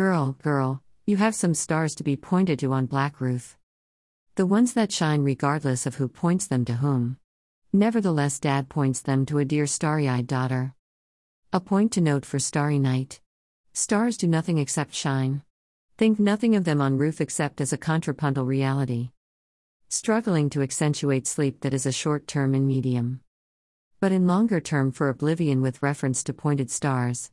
Girl, girl, you have some stars to be pointed to on Black Roof, The ones that shine regardless of who points them to whom. Nevertheless, Dad points them to a dear starry eyed daughter. A point to note for Starry Night. Stars do nothing except shine. Think nothing of them on roof except as a contrapuntal reality. Struggling to accentuate sleep that is a short term and medium. But in longer term for oblivion with reference to pointed stars.